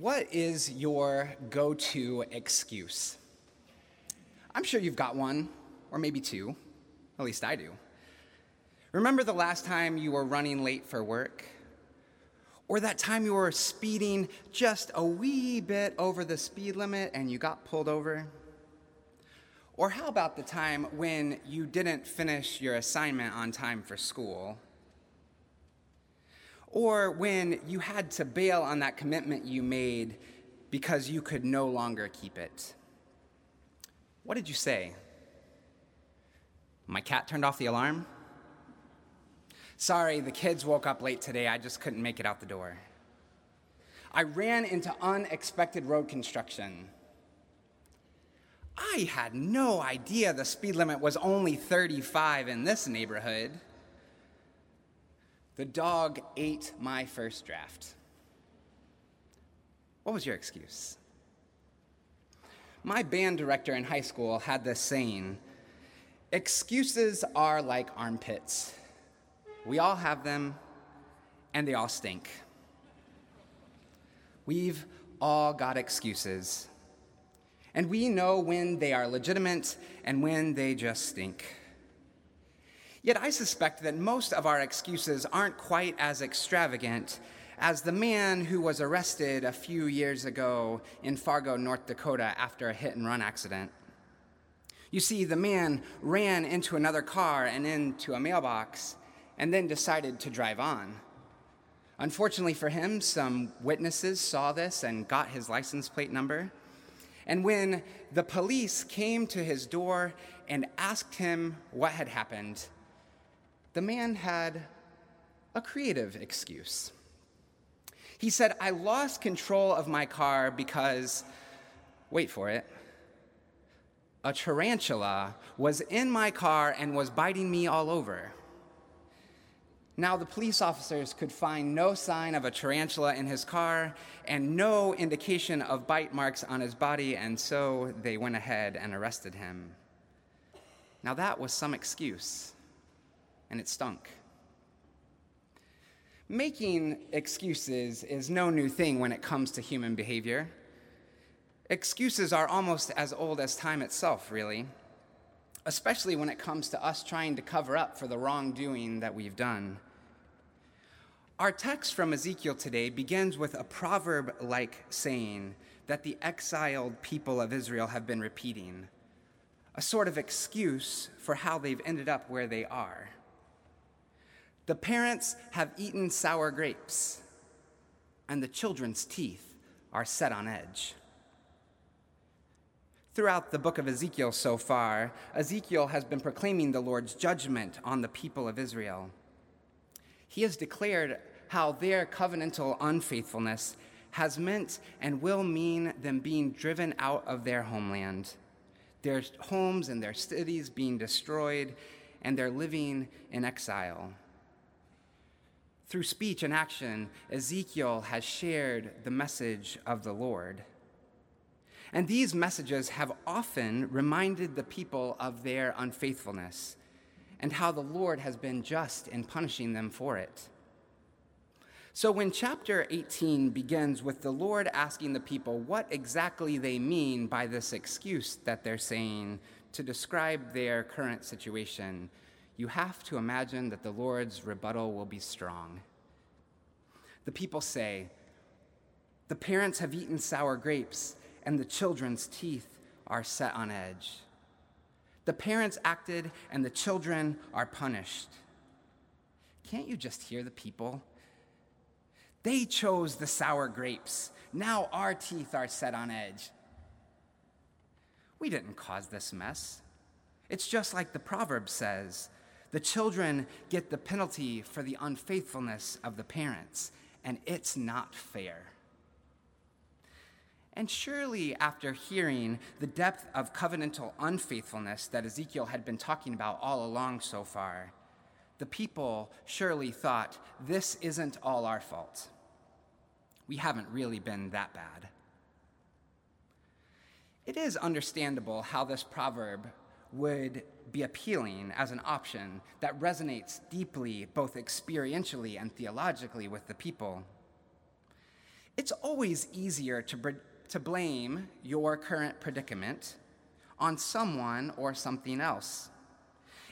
What is your go to excuse? I'm sure you've got one, or maybe two. At least I do. Remember the last time you were running late for work? Or that time you were speeding just a wee bit over the speed limit and you got pulled over? Or how about the time when you didn't finish your assignment on time for school? Or when you had to bail on that commitment you made because you could no longer keep it? What did you say? My cat turned off the alarm? Sorry, the kids woke up late today. I just couldn't make it out the door. I ran into unexpected road construction. I had no idea the speed limit was only 35 in this neighborhood. The dog ate my first draft. What was your excuse? My band director in high school had this saying excuses are like armpits. We all have them, and they all stink. We've all got excuses. And we know when they are legitimate and when they just stink. Yet I suspect that most of our excuses aren't quite as extravagant as the man who was arrested a few years ago in Fargo, North Dakota, after a hit and run accident. You see, the man ran into another car and into a mailbox and then decided to drive on. Unfortunately for him, some witnesses saw this and got his license plate number. And when the police came to his door and asked him what had happened, the man had a creative excuse. He said, I lost control of my car because, wait for it, a tarantula was in my car and was biting me all over. Now, the police officers could find no sign of a tarantula in his car and no indication of bite marks on his body, and so they went ahead and arrested him. Now, that was some excuse, and it stunk. Making excuses is no new thing when it comes to human behavior. Excuses are almost as old as time itself, really especially when it comes to us trying to cover up for the wrongdoing that we've done. Our text from Ezekiel today begins with a proverb like saying that the exiled people of Israel have been repeating, a sort of excuse for how they've ended up where they are. The parents have eaten sour grapes, and the children's teeth are set on edge. Throughout the book of Ezekiel so far, Ezekiel has been proclaiming the Lord's judgment on the people of Israel. He has declared how their covenantal unfaithfulness has meant and will mean them being driven out of their homeland, their homes and their cities being destroyed, and their living in exile. Through speech and action, Ezekiel has shared the message of the Lord. And these messages have often reminded the people of their unfaithfulness and how the Lord has been just in punishing them for it. So, when chapter 18 begins with the Lord asking the people what exactly they mean by this excuse that they're saying to describe their current situation, you have to imagine that the Lord's rebuttal will be strong. The people say, The parents have eaten sour grapes and the children's teeth are set on edge. The parents acted, and the children are punished. Can't you just hear the people? They chose the sour grapes. Now our teeth are set on edge. We didn't cause this mess. It's just like the proverb says the children get the penalty for the unfaithfulness of the parents, and it's not fair. And surely, after hearing the depth of covenantal unfaithfulness that Ezekiel had been talking about all along so far, the people surely thought, this isn't all our fault. We haven't really been that bad. It is understandable how this proverb would be appealing as an option that resonates deeply, both experientially and theologically, with the people. It's always easier to, to blame your current predicament on someone or something else.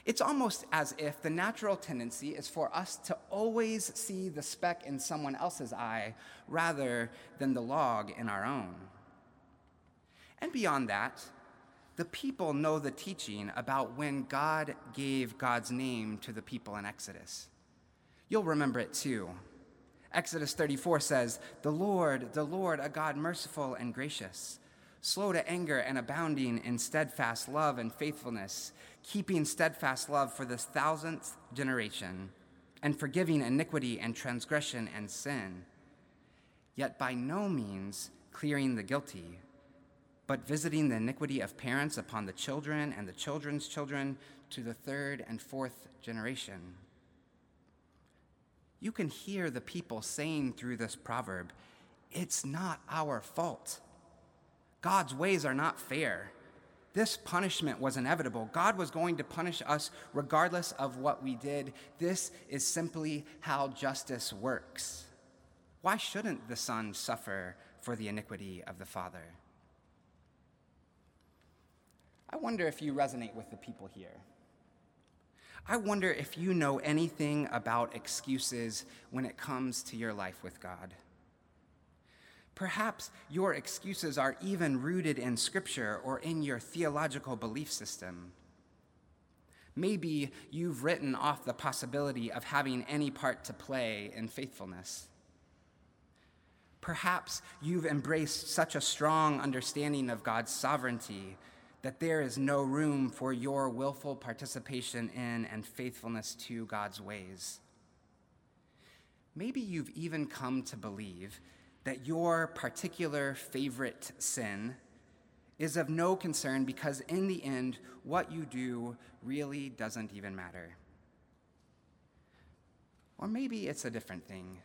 It's almost as if the natural tendency is for us to always see the speck in someone else's eye rather than the log in our own. And beyond that, the people know the teaching about when God gave God's name to the people in Exodus. You'll remember it too. Exodus 34 says, The Lord, the Lord, a God merciful and gracious, slow to anger and abounding in steadfast love and faithfulness, keeping steadfast love for the thousandth generation, and forgiving iniquity and transgression and sin, yet by no means clearing the guilty, but visiting the iniquity of parents upon the children and the children's children to the third and fourth generation. You can hear the people saying through this proverb, It's not our fault. God's ways are not fair. This punishment was inevitable. God was going to punish us regardless of what we did. This is simply how justice works. Why shouldn't the Son suffer for the iniquity of the Father? I wonder if you resonate with the people here. I wonder if you know anything about excuses when it comes to your life with God. Perhaps your excuses are even rooted in Scripture or in your theological belief system. Maybe you've written off the possibility of having any part to play in faithfulness. Perhaps you've embraced such a strong understanding of God's sovereignty that there is no room for your willful participation in and faithfulness to God's ways. Maybe you've even come to believe that your particular favorite sin is of no concern because, in the end, what you do really doesn't even matter. Or maybe it's a different thing.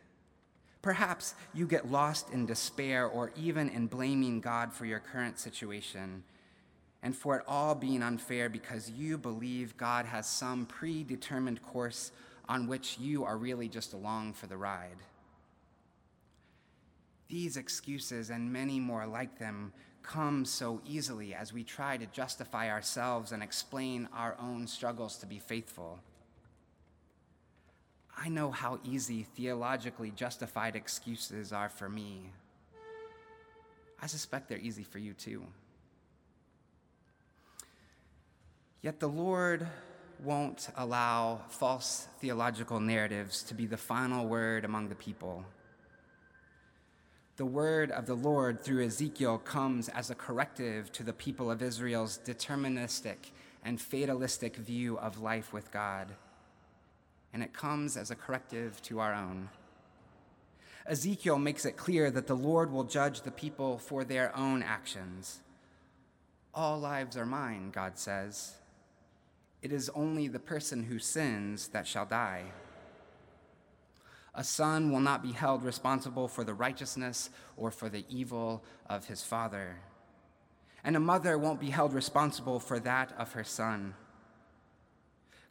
Perhaps you get lost in despair or even in blaming God for your current situation and for it all being unfair because you believe God has some predetermined course on which you are really just along for the ride. These excuses and many more like them come so easily as we try to justify ourselves and explain our own struggles to be faithful. I know how easy theologically justified excuses are for me. I suspect they're easy for you too. Yet the Lord won't allow false theological narratives to be the final word among the people the word of the Lord through Ezekiel comes as a corrective to the people of Israel's deterministic and fatalistic view of life with God. And it comes as a corrective to our own. Ezekiel makes it clear that the Lord will judge the people for their own actions. All lives are mine, God says. It is only the person who sins that shall die. A son will not be held responsible for the righteousness or for the evil of his father. And a mother won't be held responsible for that of her son.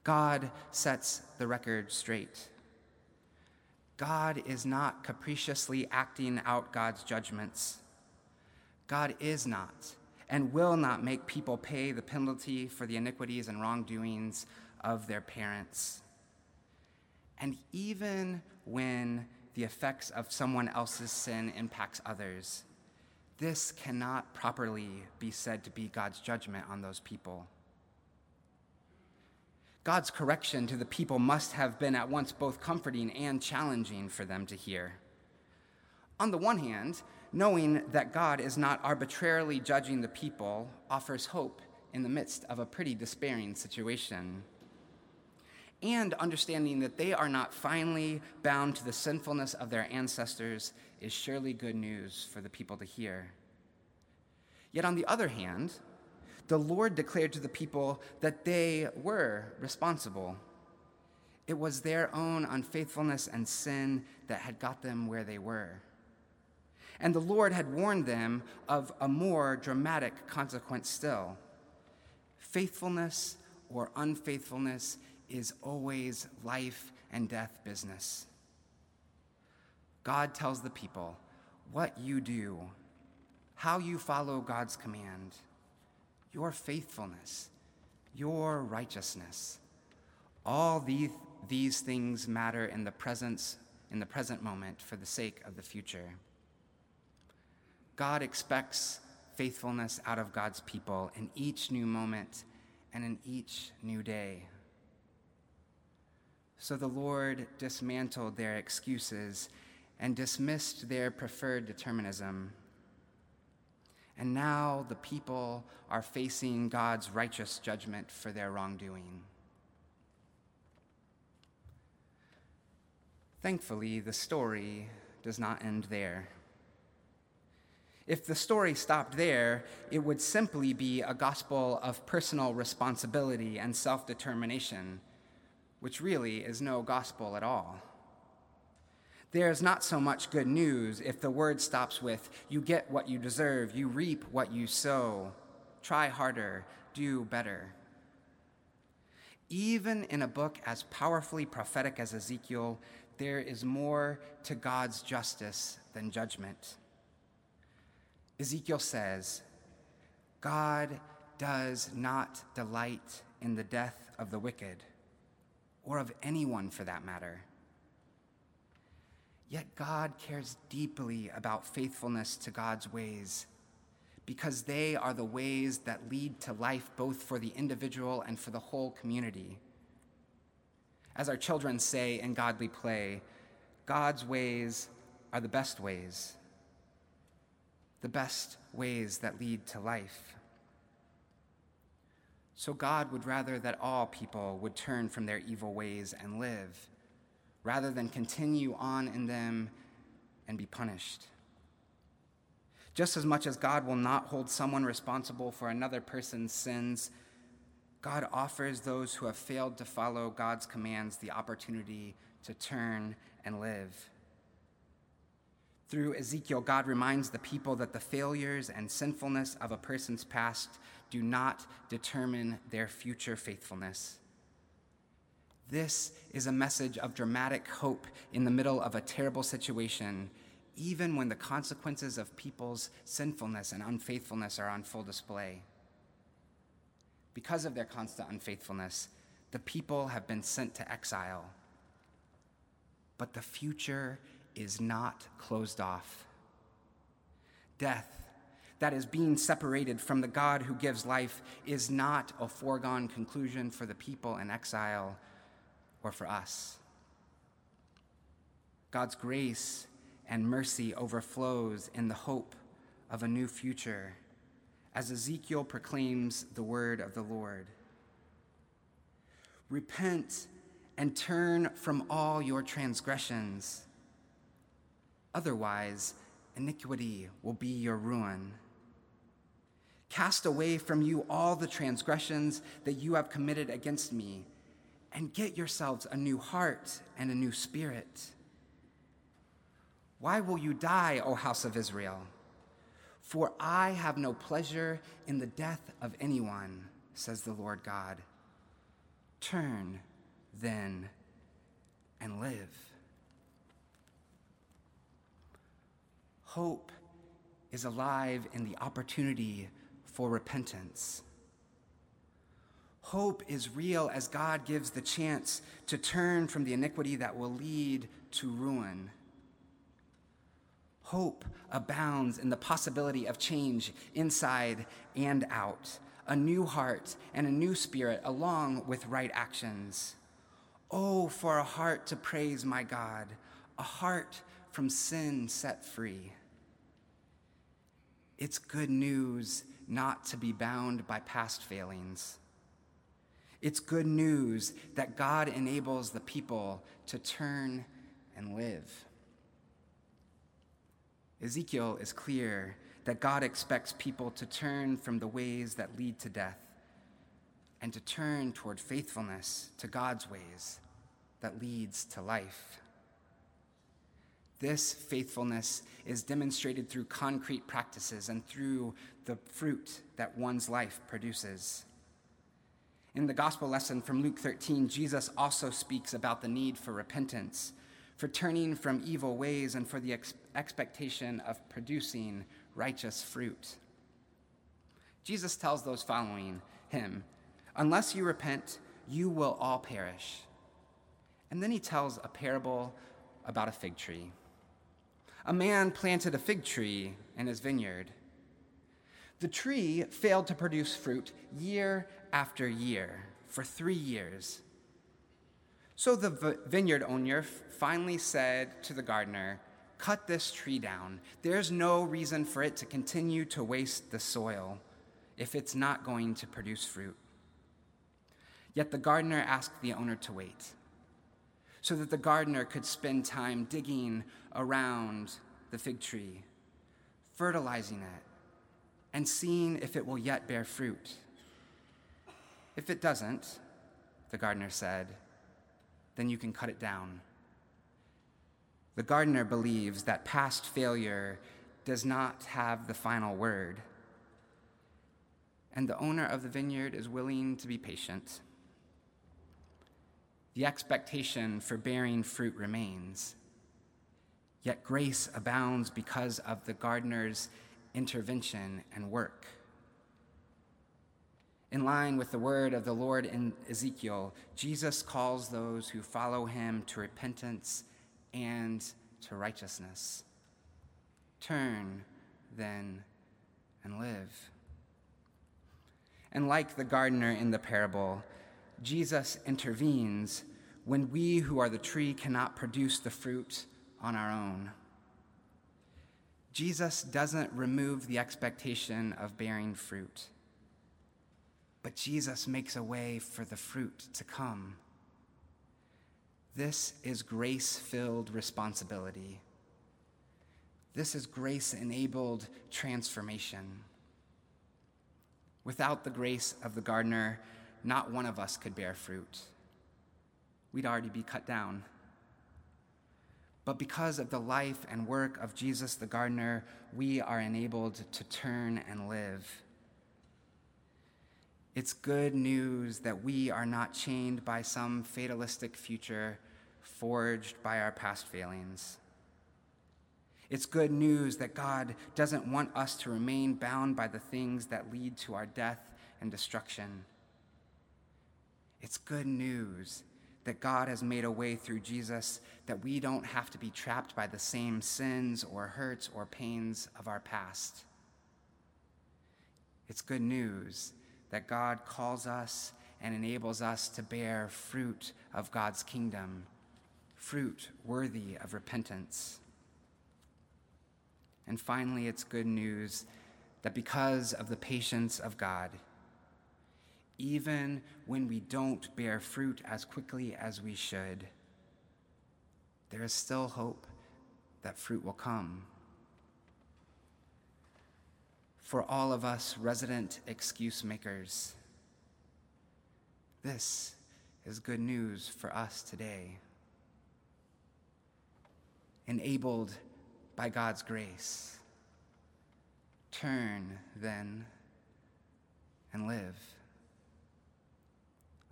God sets the record straight. God is not capriciously acting out God's judgments. God is not and will not make people pay the penalty for the iniquities and wrongdoings of their parents. And even when the effects of someone else's sin impacts others. This cannot properly be said to be God's judgment on those people. God's correction to the people must have been at once both comforting and challenging for them to hear. On the one hand, knowing that God is not arbitrarily judging the people offers hope in the midst of a pretty despairing situation and understanding that they are not finally bound to the sinfulness of their ancestors is surely good news for the people to hear. Yet, on the other hand, the Lord declared to the people that they were responsible. It was their own unfaithfulness and sin that had got them where they were. And the Lord had warned them of a more dramatic consequence still. Faithfulness or unfaithfulness is always life and death business. God tells the people, what you do, how you follow God's command, your faithfulness, your righteousness. All these, these things matter in the presence in the present moment for the sake of the future. God expects faithfulness out of God's people in each new moment and in each new day. So the Lord dismantled their excuses and dismissed their preferred determinism. And now the people are facing God's righteous judgment for their wrongdoing. Thankfully, the story does not end there. If the story stopped there, it would simply be a gospel of personal responsibility and self determination, which really is no gospel at all. There's not so much good news if the word stops with, you get what you deserve, you reap what you sow, try harder, do better. Even in a book as powerfully prophetic as Ezekiel, there is more to God's justice than judgment. Ezekiel says, God does not delight in the death of the wicked, or of anyone for that matter. Yet God cares deeply about faithfulness to God's ways because they are the ways that lead to life both for the individual and for the whole community. As our children say in Godly Play, God's ways are the best ways, the best ways that lead to life. So God would rather that all people would turn from their evil ways and live, rather than continue on in them and be punished. Just as much as God will not hold someone responsible for another person's sins, God offers those who have failed to follow God's commands the opportunity to turn and live. Through Ezekiel, God reminds the people that the failures and sinfulness of a person's past do not determine their future faithfulness. This is a message of dramatic hope in the middle of a terrible situation, even when the consequences of people's sinfulness and unfaithfulness are on full display. Because of their constant unfaithfulness, the people have been sent to exile. But the future is not closed off. Death, that is being separated from the God who gives life, is not a foregone conclusion for the people in exile or for us. God's grace and mercy overflows in the hope of a new future as Ezekiel proclaims the word of the Lord. Repent and turn from all your transgressions. Otherwise, iniquity will be your ruin. Cast away from you all the transgressions that you have committed against me, and get yourselves a new heart and a new spirit. Why will you die, O house of Israel? For I have no pleasure in the death of anyone, says the Lord God. Turn, then, and live. Hope is alive in the opportunity for repentance. Hope is real as God gives the chance to turn from the iniquity that will lead to ruin Hope abounds in the possibility of change inside and out, a new heart and a new spirit, along with right actions. Oh, for a heart to praise my God, a heart from sin set free. It's good news not to be bound by past failings. It's good news that God enables the people to turn and live. Ezekiel is clear that God expects people to turn from the ways that lead to death and to turn toward faithfulness to God's ways that leads to life. This faithfulness is demonstrated through concrete practices and through the fruit that one's life produces. In the gospel lesson from Luke 13, Jesus also speaks about the need for repentance for turning from evil ways and for the ex- expectation of producing righteous fruit. Jesus tells those following him, Unless you repent, you will all perish. And then he tells a parable about a fig tree. A man planted a fig tree in his vineyard. The tree failed to produce fruit year after year for three years. So the vineyard owner finally said to the gardener, Cut this tree down. There's no reason for it to continue to waste the soil if it's not going to produce fruit. Yet the gardener asked the owner to wait so that the gardener could spend time digging around the fig tree, fertilizing it, and seeing if it will yet bear fruit. If it doesn't, the gardener said, then you can cut it down. The gardener believes that past failure does not have the final word. And the owner of the vineyard is willing to be patient. The expectation for bearing fruit remains. Yet grace abounds because of the gardener's intervention and work. In line with the word of the Lord in Ezekiel, Jesus calls those who follow him to repentance and to righteousness. Turn, then, and live. And like the gardener in the parable, Jesus intervenes when we who are the tree cannot produce the fruit on our own. Jesus doesn't remove the expectation of bearing fruit, but Jesus makes a way for the fruit to come. This is grace filled responsibility. This is grace enabled transformation. Without the grace of the gardener, not one of us could bear fruit. We'd already be cut down. But because of the life and work of Jesus the gardener, we are enabled to turn and live. It's good news that we are not chained by some fatalistic future forged by our past failings. It's good news that God doesn't want us to remain bound by the things that lead to our death and destruction. It's good news that God has made a way through Jesus that we don't have to be trapped by the same sins or hurts or pains of our past. It's good news that God calls us and enables us to bear fruit of God's kingdom, fruit worthy of repentance. And finally, it's good news that because of the patience of God, even when we don't bear fruit as quickly as we should, there is still hope that fruit will come. For all of us resident excuse makers, this is good news for us today. Enabled by God's grace, turn then and live.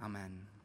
Amen.